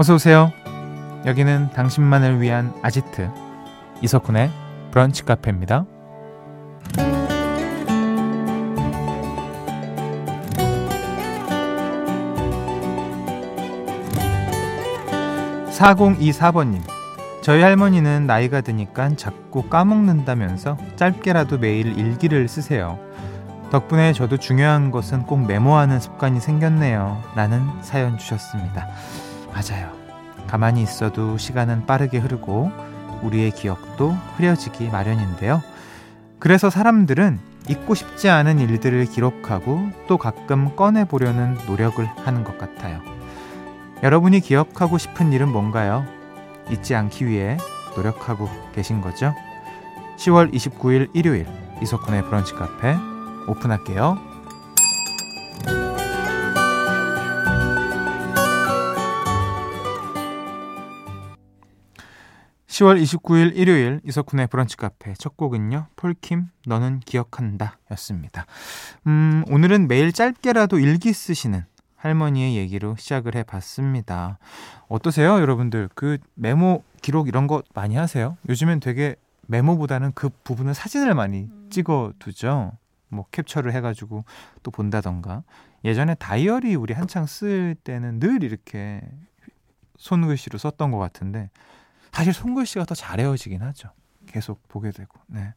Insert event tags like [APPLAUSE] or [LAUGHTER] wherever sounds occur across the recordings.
어서 오세요. 여기는 당신만을 위한 아지트 이석훈의 브런치 카페입니다. 4024번님. 저희 할머니는 나이가 드니까 자꾸 까먹는다면서 짧게라도 매일 일기를 쓰세요. 덕분에 저도 중요한 것은 꼭 메모하는 습관이 생겼네요. 라는 사연 주셨습니다. 맞아요. 가만히 있어도 시간은 빠르게 흐르고 우리의 기억도 흐려지기 마련인데요. 그래서 사람들은 잊고 싶지 않은 일들을 기록하고 또 가끔 꺼내보려는 노력을 하는 것 같아요. 여러분이 기억하고 싶은 일은 뭔가요? 잊지 않기 위해 노력하고 계신 거죠? 10월 29일 일요일 이석훈의 브런치 카페 오픈할게요. 10월 29일 일요일 이석훈의 브런치 카페 첫 곡은요. 폴킴 너는 기억한다 였습니다. 음, 오늘은 매일 짧게라도 일기 쓰시는 할머니의 얘기로 시작을 해봤습니다. 어떠세요, 여러분들? 그 메모 기록 이런 거 많이 하세요? 요즘엔 되게 메모보다는 그 부분을 사진을 많이 음. 찍어 두죠. 뭐 캡처를 해가지고 또 본다던가. 예전에 다이어리 우리 한창 쓸 때는 늘 이렇게 손글씨로 썼던 것 같은데 사실 손글씨가 더 잘 헤어지긴 하죠. 계속 보게 되고. 네.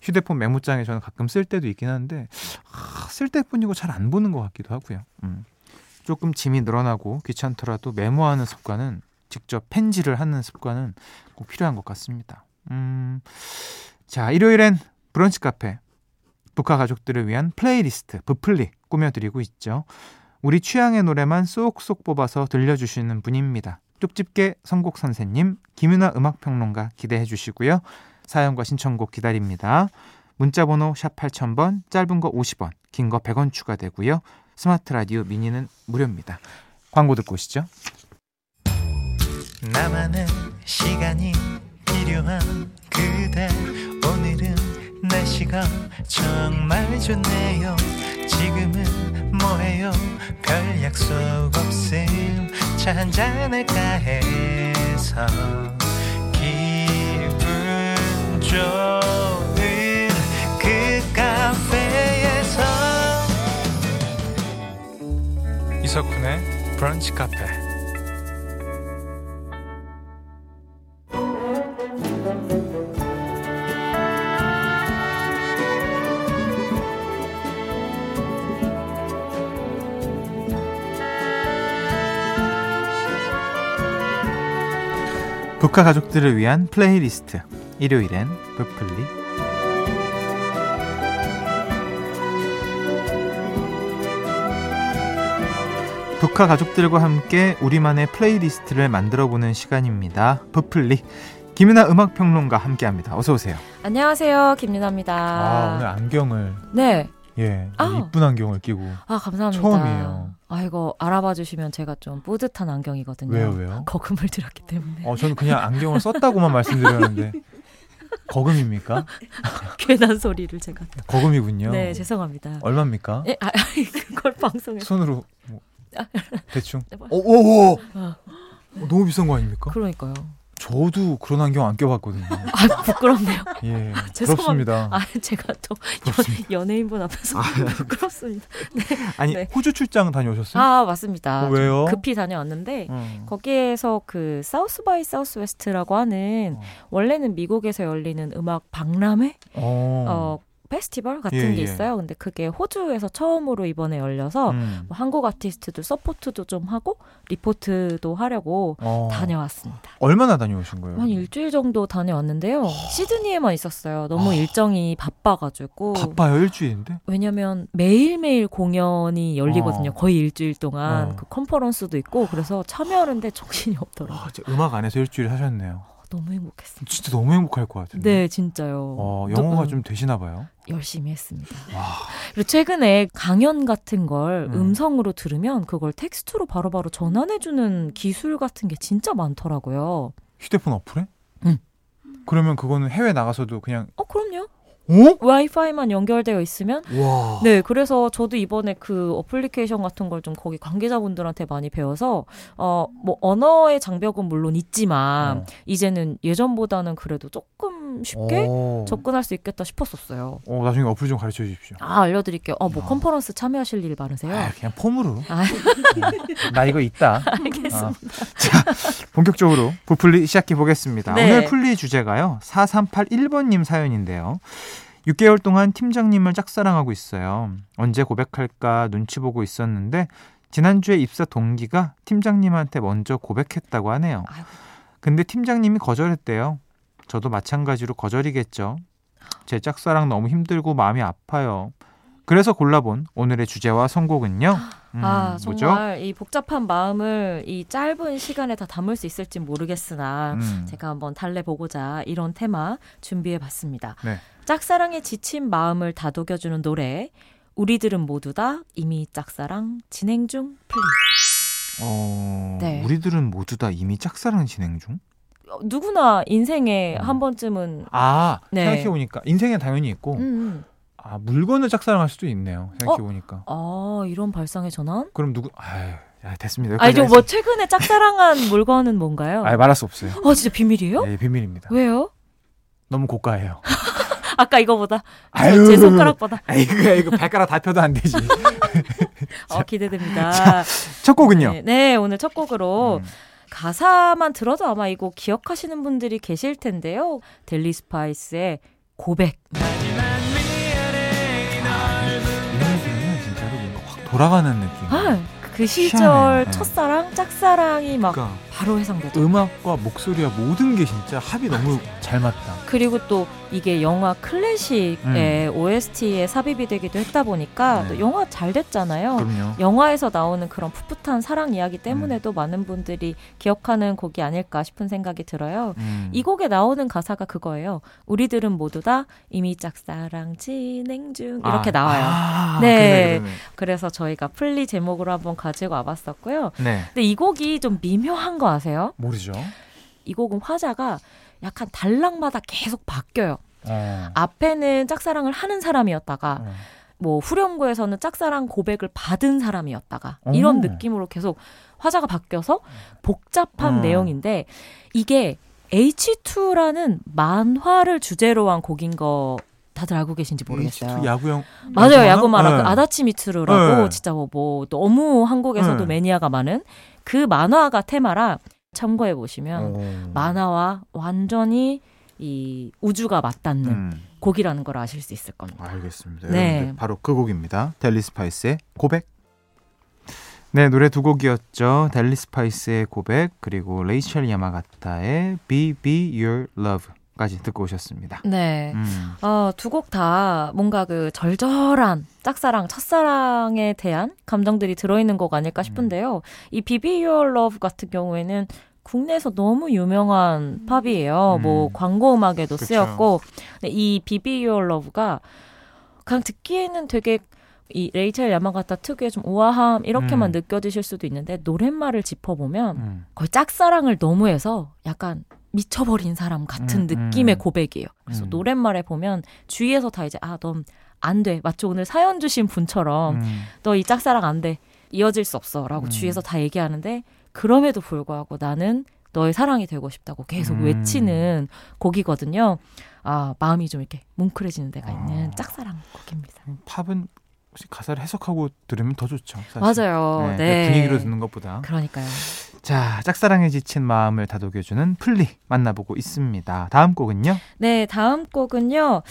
휴대폰 메모장에 저는 가끔 쓸 때도 있긴 한데 아, 쓸 때뿐이고 잘 안 보는 것 같기도 하고요. 음. 조금 짐이 늘어나고 귀찮더라도 메모하는 습관은 직접 펜지를 하는 습관은 꼭 필요한 것 같습니다. 음, 자, 일요일엔 브런치 카페. 브카 가족들을 위한 플레이리스트, 브플리 꾸며드리고 있죠. 우리 취향의 노래만 쏙쏙 뽑아서 들려주시는 분입니다. 쪽집게 선곡 선생님, 김윤아 음악평론가 기대해 주시고요. 사연과 신청곡 기다립니다. 문자번호 샵 8000번, 짧은 거 50원, 긴 거 100원 추가되고요. 스마트 라디오 미니는 무료입니다. 광고 듣고 오시죠. 나만의 시간이 필요한 그대 오늘은 날씨가 정말 좋네요 지금은 뭐해요 별 약속 없음 차 한잔할까 해서 기분 좋은 그 카페에서. 이석훈의 브런치 카페 브카 가족들을 위한 플레이리스트 일요일엔 브플리 브카 가족들과 함께 우리만의 플레이리스트를 만들어보는 시간입니다. 브플리 김윤하 음악평론가 함께합니다. 어서 오세요. 안녕하세요, 김윤하입니다. 아 오늘 안경을 네. 예, 아. 이쁜 안경을 끼고 아 감사합니다. 처음이에요. 아 이거 알아봐 주시면 제가 좀 뿌듯한 안경이거든요. 왜요, 왜요? [LAUGHS] 거금을 들였기 때문에. 어, 저는 그냥 안경을 썼다고만 말씀드렸는데 [LAUGHS] 거금입니까? [LAUGHS] 괜한 소리를 제가. 거금이군요. 네, 죄송합니다. 얼마입니까? 예, 아, 그걸 방송에 손으로 뭐 대충. 오오오. 어, 어. 너무 비싼 거 아닙니까? 그러니까요. 저도 그런 안경 안 껴봤거든요. [LAUGHS] 아 부끄럽네요. [LAUGHS] 예, [LAUGHS] 부럽습니다. 아 제가 또 연, 예인분 앞에서 아, 부끄럽습니다. 네. 아니 네. 호주 출장 다녀오셨어요? 아 맞습니다. 어, 왜요? 급히 다녀왔는데 음. 거기에서 그 South by Southwest라고 하는 어. 원래는 미국에서 열리는 음악 박람회 어, 어 페스티벌 같은 예, 게 예. 있어요. 예. 근데 그게 호주에서 처음으로 이번에 열려서 음. 뭐 한국 아티스트도 서포트도 좀 하고 리포트도 하려고 어. 다녀왔습니다. 얼마나 다녀오신 거예요? 한 일주일 정도 다녀왔는데요. 어. 시드니에만 있었어요. 너무 어. 일정이 바빠가지고. 바빠요 일주일인데? 왜냐면 매일매일 공연이 열리거든요. 어. 거의 일주일 동안 어. 그 컨퍼런스도 있고 그래서 참여하는데 정신이 없더라고요. 아, 음악 안에서 일주일 하셨네요. 너무 행복했습니다. 진짜 너무 행복할 것 같은데. 네, 진짜요. 어, 영어가 또, 좀 되시나 봐요. 열심히 했습니다. 와. 그리고 최근에 강연 같은 걸 음. 성으로 들으면 그걸 텍스트로 바로바로 전환해주는 기술 같은 게 진짜 많더라고요. 휴대폰 어플에? 응. 그러면 그거는 해외 나가서도 그냥. 어, 그럼요. 어? 와이파이만 연결되어 있으면 와. 네 그래서 저도 이번에 그 어플리케이션 같은 걸 좀 거기 관계자분들한테 많이 배워서 어 뭐 언어의 장벽은 물론 있지만 어. 이제는 예전보다는 그래도 조금 쉽게 오. 접근할 수 있겠다 싶었었어요. 어 나중에 어플 좀 가르쳐 주십시오. 아 알려드릴게요. 어뭐 아. 컨퍼런스 참여하실 일 많으세요? 아, 그냥 폼으로. 아. 어, 나 이거 있다. 알겠습니다. 어. 자 본격적으로 부풀리 시작해 보겠습니다. 네. 오늘 풀리 주제가요 4381번님 사연인데요. 6개월 동안 팀장님을 짝사랑하고 있어요. 언제 고백할까 눈치 보고 있었는데 지난주에 입사 동기가 팀장님한테 먼저 고백했다고 하네요. 근데 팀장님이 거절했대요. 저도 마찬가지로 거절이겠죠. 제 짝사랑 너무 힘들고 마음이 아파요. 그래서 골라본 오늘의 주제와 선곡은요. 음, 아 정말 뭐죠? 이 복잡한 마음을 이 짧은 시간에 다 담을 수 있을지 모르겠으나 음. 제가 한번 달래보고자 이런 테마 준비해봤습니다. 네. 짝사랑에 지친 마음을 다독여주는 노래 우리들은 모두 다 이미 짝사랑 진행 중 플리. 어, 네. 우리들은 모두 다 이미 짝사랑 진행 중? 어, 누구나 인생에 음. 한 번쯤은 아 네. 생각해 보니까 인생에 당연히 있고 음, 음. 아 물건을 짝사랑할 수도 있네요. 생각해 보니까. 어? 아 이런 발상의 전환? 그럼 누구? 아유. 야, 됐습니다. 아니, 뭐 최근에 짝사랑한 [LAUGHS] 물건은 뭔가요? 아, 말할 수 없어요. 아, 진짜 비밀이에요? 네, 비밀입니다. 왜요? 너무 고가예요. [LAUGHS] 아까 이거보다 아유, 제 손가락보다. 아 이거 이거 발가락 다 펴도 안 되지. [LAUGHS] 어 기대됩니다. [LAUGHS] 자, 첫 곡은요. 네, 네, 오늘 첫 곡으로 음. 가사만 들어도 아마 이거 기억하시는 분들이 계실 텐데요. 델리 스파이스의 고백. 아, 이런 진짜로 뭔가 확 돌아가는 느낌. 아, 그 시절 희한해요. 네. 첫사랑, 짝사랑이 막 그러니까 바로 회상되죠. 음악과 목소리와 모든 게 진짜 합이 너무 잘 맞다. 그리고 또 이게 영화 클래식의 음. OST에 삽입이 되기도 했다 보니까 네. 또 영화 잘 됐잖아요. 그럼요. 영화에서 나오는 그런 풋풋한 사랑 이야기 때문에도 음. 많은 분들이 기억하는 곡이 아닐까 싶은 생각이 들어요. 음. 이 곡에 나오는 가사가 그거예요. 우리들은 모두 다 이미 짝사랑 진행 중 이렇게 아. 나와요. 아, 네. 그러네, 그러네. 그래서 저희가 플리 제목으로 한번 가지고 와봤었고요. 네. 근데 이 곡이 좀 미묘한 거 아세요? 모르죠. 이 곡은 화자가 약간 단락마다 계속 바뀌어요. 어. 앞에는 짝사랑을 하는 사람이었다가 어. 뭐 후렴구에서는 짝사랑 고백을 받은 사람이었다가 오. 이런 느낌으로 계속 화자가 바뀌어서 복잡한 어. 내용인데 이게 H2라는 만화를 주제로 한 곡인 거 다들 알고 계신지 모르겠어요. 야구형 맞아요. 야구 만화 그 네. 그 아다치 미츠루라고 네. 진짜 뭐, 뭐 너무 한국에서도 네. 매니아가 많은 그 만화가 테마라 참고해 보시면 오. 만화와 완전히 이 우주가 맞닿는 음. 곡이라는 걸 아실 수 있을 겁니다. 알겠습니다. 네. 바로 그 곡입니다. 델리 스파이스의 고백. 네, 노래 두 곡이었죠. 델리 스파이스의 고백 그리고 레이첼 야마가타의 Be Be Your Love. 까지 듣고 오셨습니다. 네. 음. 어, 두 곡 다 뭔가 그 절절한 짝사랑, 첫사랑에 대한 감정들이 들어있는 곡 아닐까 싶은데요. 음. 이 Be Be Your Love 같은 경우에는 국내에서 너무 유명한 팝이에요. 음. 뭐 광고 음악에도 그쵸. 쓰였고 이 Be Be Your Love가 그냥 듣기에는 되게 이 레이첼 야마가타 특유의 좀 우아함 이렇게만 음. 느껴지실 수도 있는데 노랫말을 짚어보면 음. 거의 짝사랑을 너무해서 약간 미쳐버린 사람 같은 음, 느낌의 음. 고백이에요. 그래서 음. 노랫말에 보면 주위에서 다 이제 아, 넌 안 돼. 마치 오늘 사연 주신 분처럼 음. 너이 짝사랑 안 돼. 이어질 수 없어 라고 음. 주위에서 다 얘기하는데 그럼에도 불구하고 나는 너의 사랑이 되고 싶다고 계속 음. 외치는 곡이거든요. 아, 마음이 좀 이렇게 뭉클해지는 데가 있는 아. 짝사랑 곡입니다. 팝은 가사를 해석하고 들으면 더 좋죠. 사실. 맞아요. 네, 네. 분위기로 듣는 것보다. 그러니까요. 자, 짝사랑에 지친 마음을 다독여주는 플리 만나보고 있습니다. 다음 곡은요? 네, 다음 곡은요.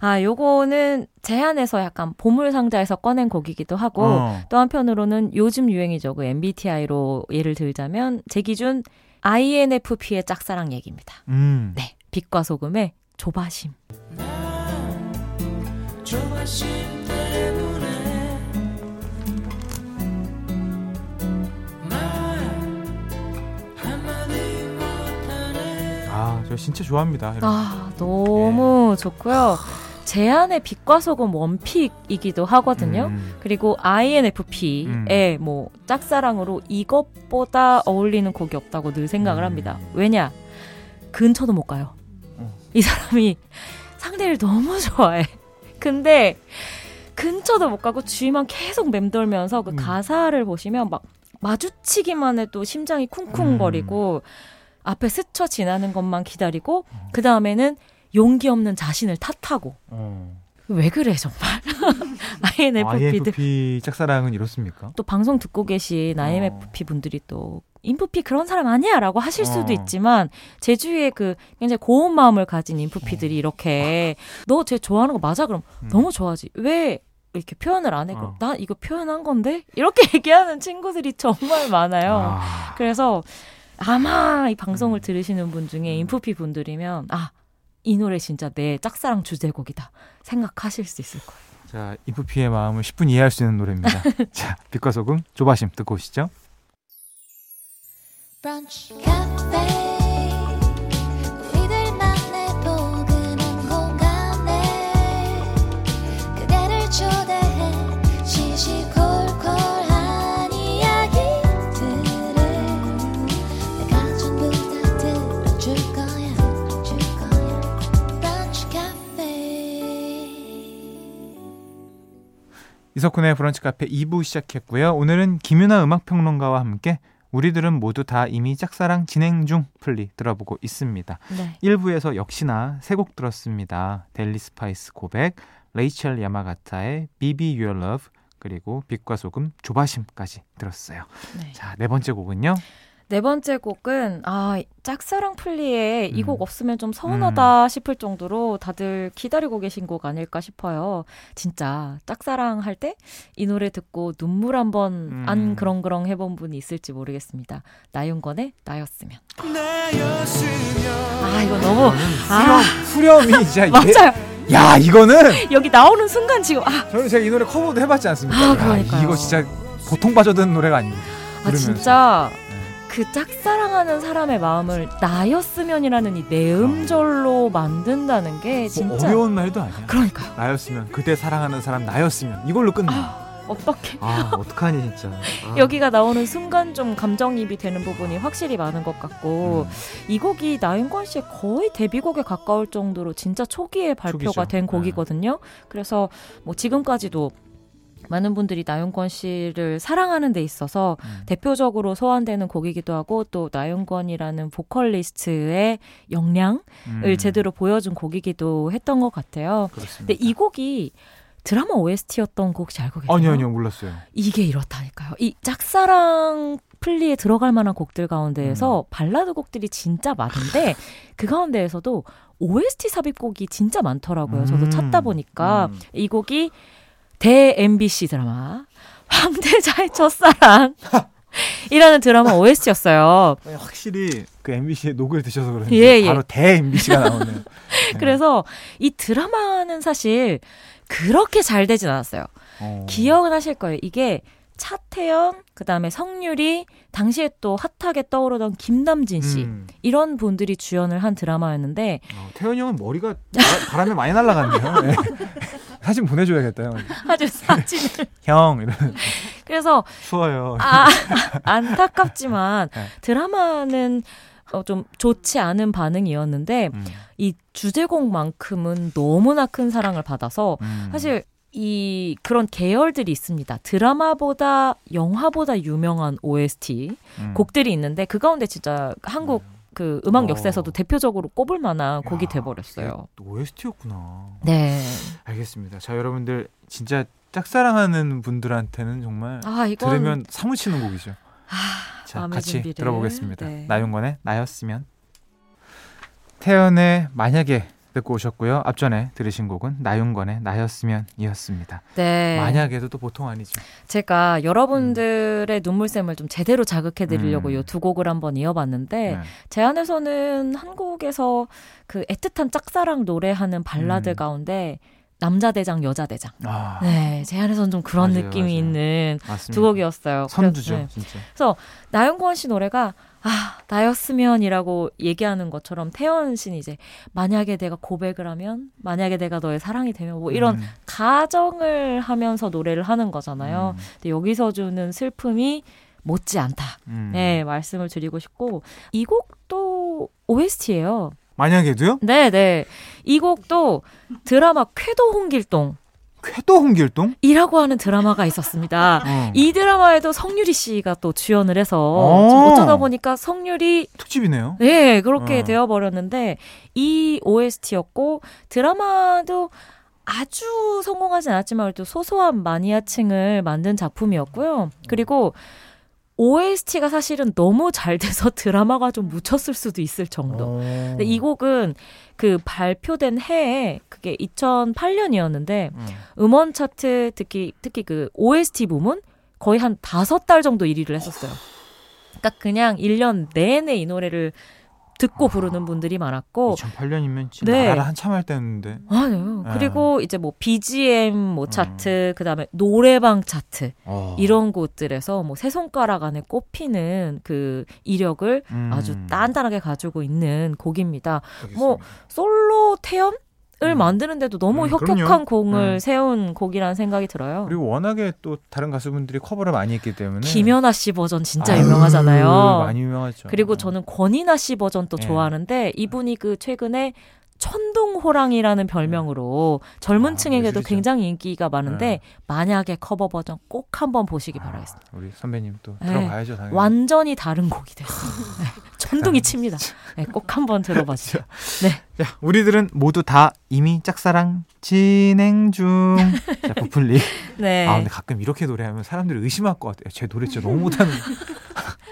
아, 요거는 제 안에서 약간 보물 상자에서 꺼낸 곡이기도 하고 어. 또 한편으로는 요즘 유행이죠. 그 MBTI로 예를 들자면 제 기준 INFP의 짝사랑 얘기입니다. 음. 네, 빛과 소금의 조바심. 조바심. 저 진짜 좋아합니다. 아 너무 예. 좋고요. 제 안의 빛과 소금 원픽이기도 하거든요. 음. 그리고 INFP의 음. 뭐 짝사랑으로 이것보다 어울리는 곡이 없다고 늘 생각을 음. 합니다. 왜냐? 근처도 못 가요. 어. 이 사람이 상대를 너무 좋아해. [LAUGHS] 근데 근처도 못 가고 주위만 계속 맴돌면서 그 음. 가사를 보시면 막 마주치기만 해도 심장이 쿵쿵거리고 음. 앞에 스쳐 지나는 것만 기다리고 어. 그 다음에는 용기 없는 자신을 탓하고 어. 왜 그래 정말 [LAUGHS] INFP들 INFP 짝사랑은 이렇습니까? 또 방송 듣고 계신 INFP 어. 분들이 또 인프피 그런 사람 아니야 라고 하실 수도 어. 있지만 제 주위에 그 굉장히 고운 마음을 가진 인프피들이 어. 이렇게 너 쟤 좋아하는 거 맞아 그럼 음. 너무 좋아하지 왜 이렇게 표현을 안 해? 그럼 어. 나 이거 표현한 건데 이렇게 [LAUGHS] 얘기하는 친구들이 정말 많아요. 아. 그래서 아마 이 방송을 음. 들으시는 분 중에 음. 인프피 분들이면 아 이 노래 진짜 내 짝사랑 주제곡이다 생각하실 수 있을 거예요. 자, 인프피의 마음을 10분 이해할 수 있는 노래입니다. [LAUGHS] 자, 빛과 소금 조바심 듣고 오시죠. 브런치 이석훈의 브런치 카페 2부 시작했고요. 오늘은 김윤아 음악평론가와 함께 우리들은 모두 다 이미 짝사랑 진행 중 플리 들어보고 있습니다. 네. 1부에서 역시나 세 곡 들었습니다. 델리 스파이스 고백, 레이첼 야마가타의 Be Be Your Love 그리고 빛과 소금 조바심까지 들었어요. 네. 자, 네 번째 곡은요. 네 번째 곡은 아 짝사랑 플리에 음. 이곡 없으면 좀 서운하다 음. 싶을 정도로 다들 기다리고 계신 곡 아닐까 싶어요. 진짜 짝사랑 할 때 이 노래 듣고 눈물 한번 음. 안 그렁그렁 해본 분이 있을지 모르겠습니다. 나윤건의 나였으면. 나였으면. 아 이거 너무 아 후렴, 이 진짜 맞아요. 야 이거는 여기 나오는 순간 지금 아 저는 제가 이 노래 커버도 해봤지 않습니까? 아, 그러니까 이거 진짜 보통 빠져드는 노래가 아닙니다. 아 진짜 그 짝사랑하는 사람의 마음을 나였으면이라는 이 내음절로 만든다는 게뭐 진짜 뭐 어려운 말도 아니야. 그러니까요. 나였으면 그대 사랑하는 사람 나였으면 이걸로 끝나. 아, 어떻게? 아 어떡하니 진짜. 아. 여기가 나오는 순간 좀 감정입이 되는 부분이 확실히 많은 것 같고 음. 이 곡이 나윤권 씨의 거의 데뷔곡에 가까울 정도로 진짜 초기에 발표가 초기죠. 된 네. 곡이거든요. 네. 그래서 뭐 지금까지도 많은 분들이 나윤권 씨를 사랑하는 데 있어서 음. 대표적으로 소환되는 곡이기도 하고 또 나윤권이라는 보컬리스트의 역량을 음. 제대로 보여준 곡이기도 했던 것 같아요. 그렇습니다. 근데 이 곡이 드라마 OST였던 곡이 알고 계세요? 아니요, 아니요, 몰랐어요. 이게 이렇다니까요. 이 짝사랑 플리에 들어갈 만한 곡들 가운데에서 음. 발라드 곡들이 진짜 많은데 그 가운데에서도 OST 삽입곡이 진짜 많더라고요. 저도 음. 찾다 보니까 음. 이 곡이 대 MBC 드라마 황태자의 첫사랑 [LAUGHS] 이라는 드라마 OST였어요. 확실히 그 MBC에 녹을 드셔서 그런지 예, 예. 바로 대 MBC가 나오네요. 네. [LAUGHS] 그래서 이 드라마는 사실 그렇게 잘 되진 않았어요. 어. 기억은 하실 거예요. 이게 차태현, 그 다음에 성유리, 당시에 또 핫하게 떠오르던 김남진 씨 음. 이런 분들이 주연을 한 드라마였는데 어, 태현이 형은 머리가 바, 람에 많이 날아갔네요. 네. [LAUGHS] 사진 보내줘야겠다 형. [LAUGHS] 아주 사진을. [LAUGHS] 형 이런. 그래서 추워요. 아 안타깝지만 네. 드라마는 어, 좀 좋지 않은 반응이었는데 음. 이 주제곡만큼은 너무나 큰 사랑을 받아서 음. 사실 이 그런 계열들이 있습니다. 드라마보다 영화보다 유명한 OST 음. 곡들이 있는데 그 가운데 진짜 한국 음. 그 음악 어. 역사에서도 어. 대표적으로 꼽을 만한 곡이 돼 버렸어요. OST였구나. 네. 알겠습니다. 자, 여러분들 진짜 짝사랑하는 분들한테는 정말 아, 이건... 들으면 사무치는 곡이죠. 아, 자, 같이 준비를. 들어보겠습니다. 네. 나윤건의 나였으면 태연의 만약에 듣고 오셨고요. 앞전에 들으신 곡은 나윤건의 나였으면이었습니다. 네. 만약에도 또 보통 아니죠. 제가 여러분들의 음. 눈물샘을 좀 제대로 자극해 드리려고 음. 이두 곡을 한번 이어봤는데 네. 제 안에서는 한국에서 그 애틋한 짝사랑 노래하는 발라드 음. 가운데 남자 대장, 여자 대장. 아. 네, 제 안에서는 좀 그런 맞아요, 느낌이 맞아요. 있는 맞습니다. 두 곡이었어요. 선두죠, 그래서, 네. 진짜. 그래서 나윤건 씨 노래가 아, 나였으면이라고 얘기하는 것처럼 태연 씨는 이제 만약에 내가 고백을 하면, 만약에 내가 너의 사랑이 되면 뭐 이런 음. 가정을 하면서 노래를 하는 거잖아요. 음. 근데 여기서 주는 슬픔이 못지 않다. 음. 네, 말씀을 드리고 싶고 이 곡도 OST예요. 만약에도요? 네, 네. 이 곡도 드라마 쾌도 홍길동 쾌도 홍길동? 이라고 하는 드라마가 있었습니다. 어. 이 드라마에도 성유리 씨가 또 주연을 해서 어. 어쩌다 보니까 성유리 특집이네요. 네, 그렇게 어. 되어 버렸는데 이 OST였고 드라마도 아주 성공하진 않았지만 또 소소한 마니아층을 만든 작품이었고요. 그리고 OST가 사실은 너무 잘 돼서 [LAUGHS] 드라마가 좀 묻혔을 수도 있을 정도. 근데 이 곡은 그 발표된 해에 그게 2008년이었는데 음. 원 차트 특히 특히 그 OST 부문 거의 한 다섯 달 정도 1위를 했었어요. 그러니까 그냥 1년 내내 이 노래를 듣고 부르는 분들이 많았고 2008년이면 진짜 네. 나라 한참 할 때였는데 맞아요. 네. 그리고 이제 뭐 BGM 뭐 음. 차트 음. 그다음에 노래방 차트 어. 이런 곳들에서 뭐 세 손가락 안에 꼽히는 그 이력을 음. 아주 단단하게 가지고 있는 곡입니다. 알겠습니다. 뭐 솔로 태연 을 음. 만드는데도 너무 음, 혁혁한 공을 음. 세운 곡이라는 생각이 들어요. 그리고 워낙에 또 다른 가수분들이 커버를 많이 했기 때문에 김연우 씨 버전 진짜 아유, 유명하잖아요. 많이 유명하죠. 그리고 저는 권인하 씨 버전 또 네. 좋아하는데 이분이 그 최근에 천둥호랑이라는 별명으로 젊은 아, 층에게도 예술이죠. 굉장히 인기가 많은데 네. 만약에 커버 버전 꼭 한번 보시기 아, 바라겠습니다. 우리 선배님 또 네. 들어가야죠. 당연히. 완전히 다른 곡이 됐습니다. [LAUGHS] 네. 천둥이 칩니다. 네, 꼭 한번 들어봐주세요. [LAUGHS] 네. 자, 우리들은 모두 다 이미 짝사랑 진행 중. [LAUGHS] 자, 부풀리. 네. 아, 근데 가끔 이렇게 노래하면 사람들이 의심할 것 같아요. 제 노래 진짜 너무 [LAUGHS] 못하는.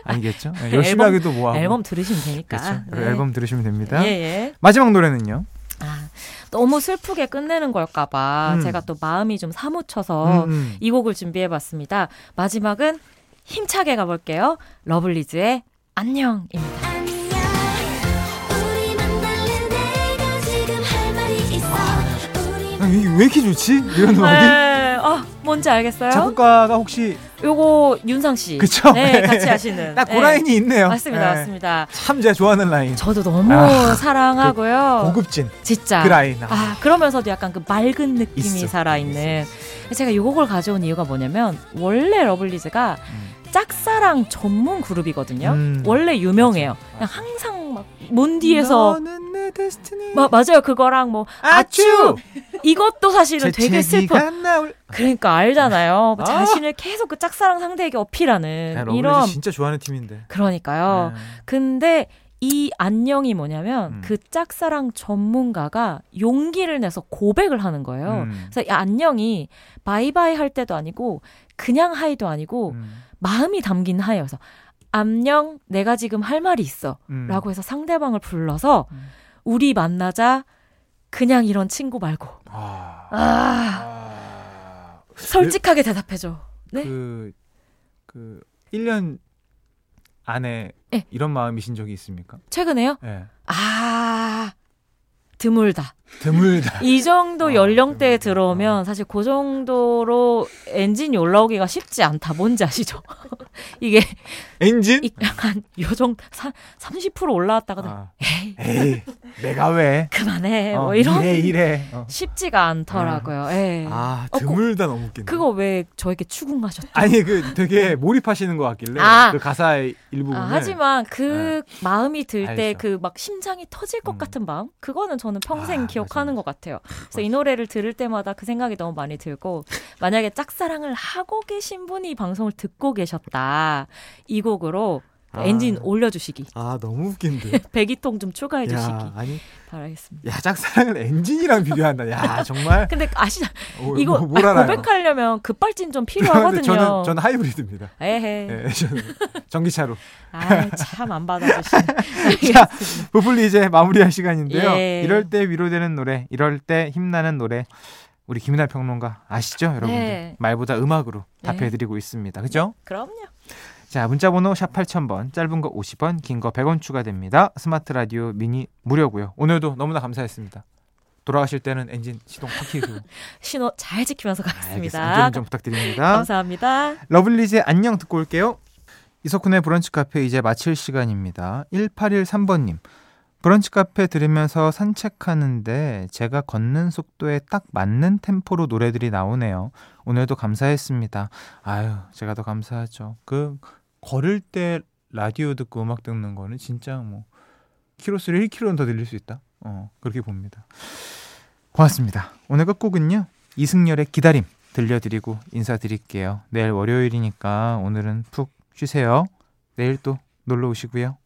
아니겠죠? 네, 열심히 앨범, 하기도 뭐하고. 앨범 들으시면 되니까. 그렇죠. 네. 앨범 들으시면 됩니다. 예, 예. 마지막 노래는요? 아, 너무 슬프게 끝내는 걸까봐 음. 제가 또 마음이 좀 사무쳐서 음, 음. 이 곡을 준비해봤습니다. 마지막은 힘차게 가볼게요. 러블리즈의 안녕입니다. 아, 이게 왜 이렇게 좋지? 이런 음악이? 네, 어, 뭔지 알겠어요? 작곡가가 혹시 요거 윤상 씨. 그쵸? 네, 같이 하시는. 딱그 네. 라인이 있네요. 맞습니다, 네. 맞습니다. 참 제가 좋아하는 라인. 저도 너무 아, 사랑하고요. 그 고급진. 진짜. 그 라인. 아, 아 그러면서도 약간 그 맑은 느낌이 있어. 살아있는. 제가 이 곡을 가져온 이유가 뭐냐면 원래 러블리즈가 음. 짝사랑 전문 그룹이거든요. 음. 원래 유명해요. 그냥 항상 막 몬디에서 마, 맞아요. 그거랑 뭐 아추 이것도 사실은 되게 슬픈 그러니까 알잖아요. 아. 자신을 계속 그 짝사랑 상대에게 어필하는 야, 이런 진짜 좋아하는 팀인데. 그러니까요. 네. 근데 이 안녕이 뭐냐면 음. 그 짝사랑 전문가가 용기를 내서 고백을 하는 거예요. 음. 그래서 이 안녕이 바이바이 할 때도 아니고 그냥 하이도 아니고 음. 마음이 담긴 하여서 안녕 내가 지금 할 말이 있어라고 음. 해서 상대방을 불러서 음. 우리 만나자 그냥 이런 친구 말고 아, 아, 아. 솔직하게 대답해줘. 네? 그, 그 1년 안에 네. 이런 마음이신 적이 있습니까? 최근에요? 네. 아 드물다. 드물다. 이 정도 아, 연령대에 드물다. 들어오면 사실 그 정도로 엔진이 올라오기가 쉽지 않다. 뭔지 아시죠? [LAUGHS] 이게 엔진? 약간 요정 30% 올라왔다가도 아. 에이, 에이, 내가 왜 그만해 어, 뭐 이런 이래 이래 어. 쉽지가 않더라고요. 아, 예. 아 드물다 어, 너무 웃긴다. 그거 왜 저에게 추궁하셨죠? 아니 그 되게 몰입하시는 것 같길래 아. 그 가사의 일부분. 아, 하지만 그 네. 마음이 들 때 그 막 심장이 터질 것 음. 같은 마음 그거는 저는 평생 아, 기억하는 맞아. 것 같아요. 그래서 맞아. 이 노래를 들을 때마다 그 생각이 너무 많이 들고 만약에 짝사랑을 하고 계신 분이 방송을 듣고 계셨다 이 곡으로 아. 엔진 올려주시기. 아 너무 웃긴데. [LAUGHS] 배기통 좀 추가해주시기. 아니 바라겠습니다. 야 짝사랑을 엔진이랑 비교한다. 야 [LAUGHS] 정말. 근데 아시죠? 어, 이거 뭐, 아, 고백하려면 급발진 좀 [LAUGHS] 필요하거든요. 저는 저는 하이브리드입니다. 에헤. 네, 저는 전기차로. 아참 안 받아주시네. 자 부풀리 이제 마무리할 시간인데요. 예. 이럴 때 위로되는 노래, 이럴 때 힘나는 노래. 우리 김이날 평론가 아시죠, 여러분들? 네. 말보다 음악으로 네. 답해드리고 있습니다. 그죠? 그럼요. 자, 문자 번호 샵 8000번, 짧은 거 50원, 긴 거 100원 추가됩니다. 스마트 라디오 미니 무료고요. 오늘도 너무나 감사했습니다. 돌아가실 때는 엔진 시동 확 켜고 [LAUGHS] 신호 잘 지키면서 가겠습니다. 안전 좀 부탁드립니다. 감사합니다. 러블리즈의 안녕 듣고 올게요. 이석훈의 브런치 카페 이제 마칠 시간입니다. 1813번님. 브런치 카페 들으면서 산책하는데 제가 걷는 속도에 딱 맞는 템포로 노래들이 나오네요. 오늘도 감사했습니다. 아유, 제가 더 감사하죠. 그 걸을 때 라디오 듣고 음악 듣는 거는 진짜 뭐 키로수를 1km는 더 들릴 수 있다. 어, 그렇게 봅니다. 고맙습니다. 오늘 끝곡은요. 이승열의 기다림 들려드리고 인사드릴게요. 내일 월요일이니까 오늘은 푹 쉬세요. 내일 또 놀러 오시고요.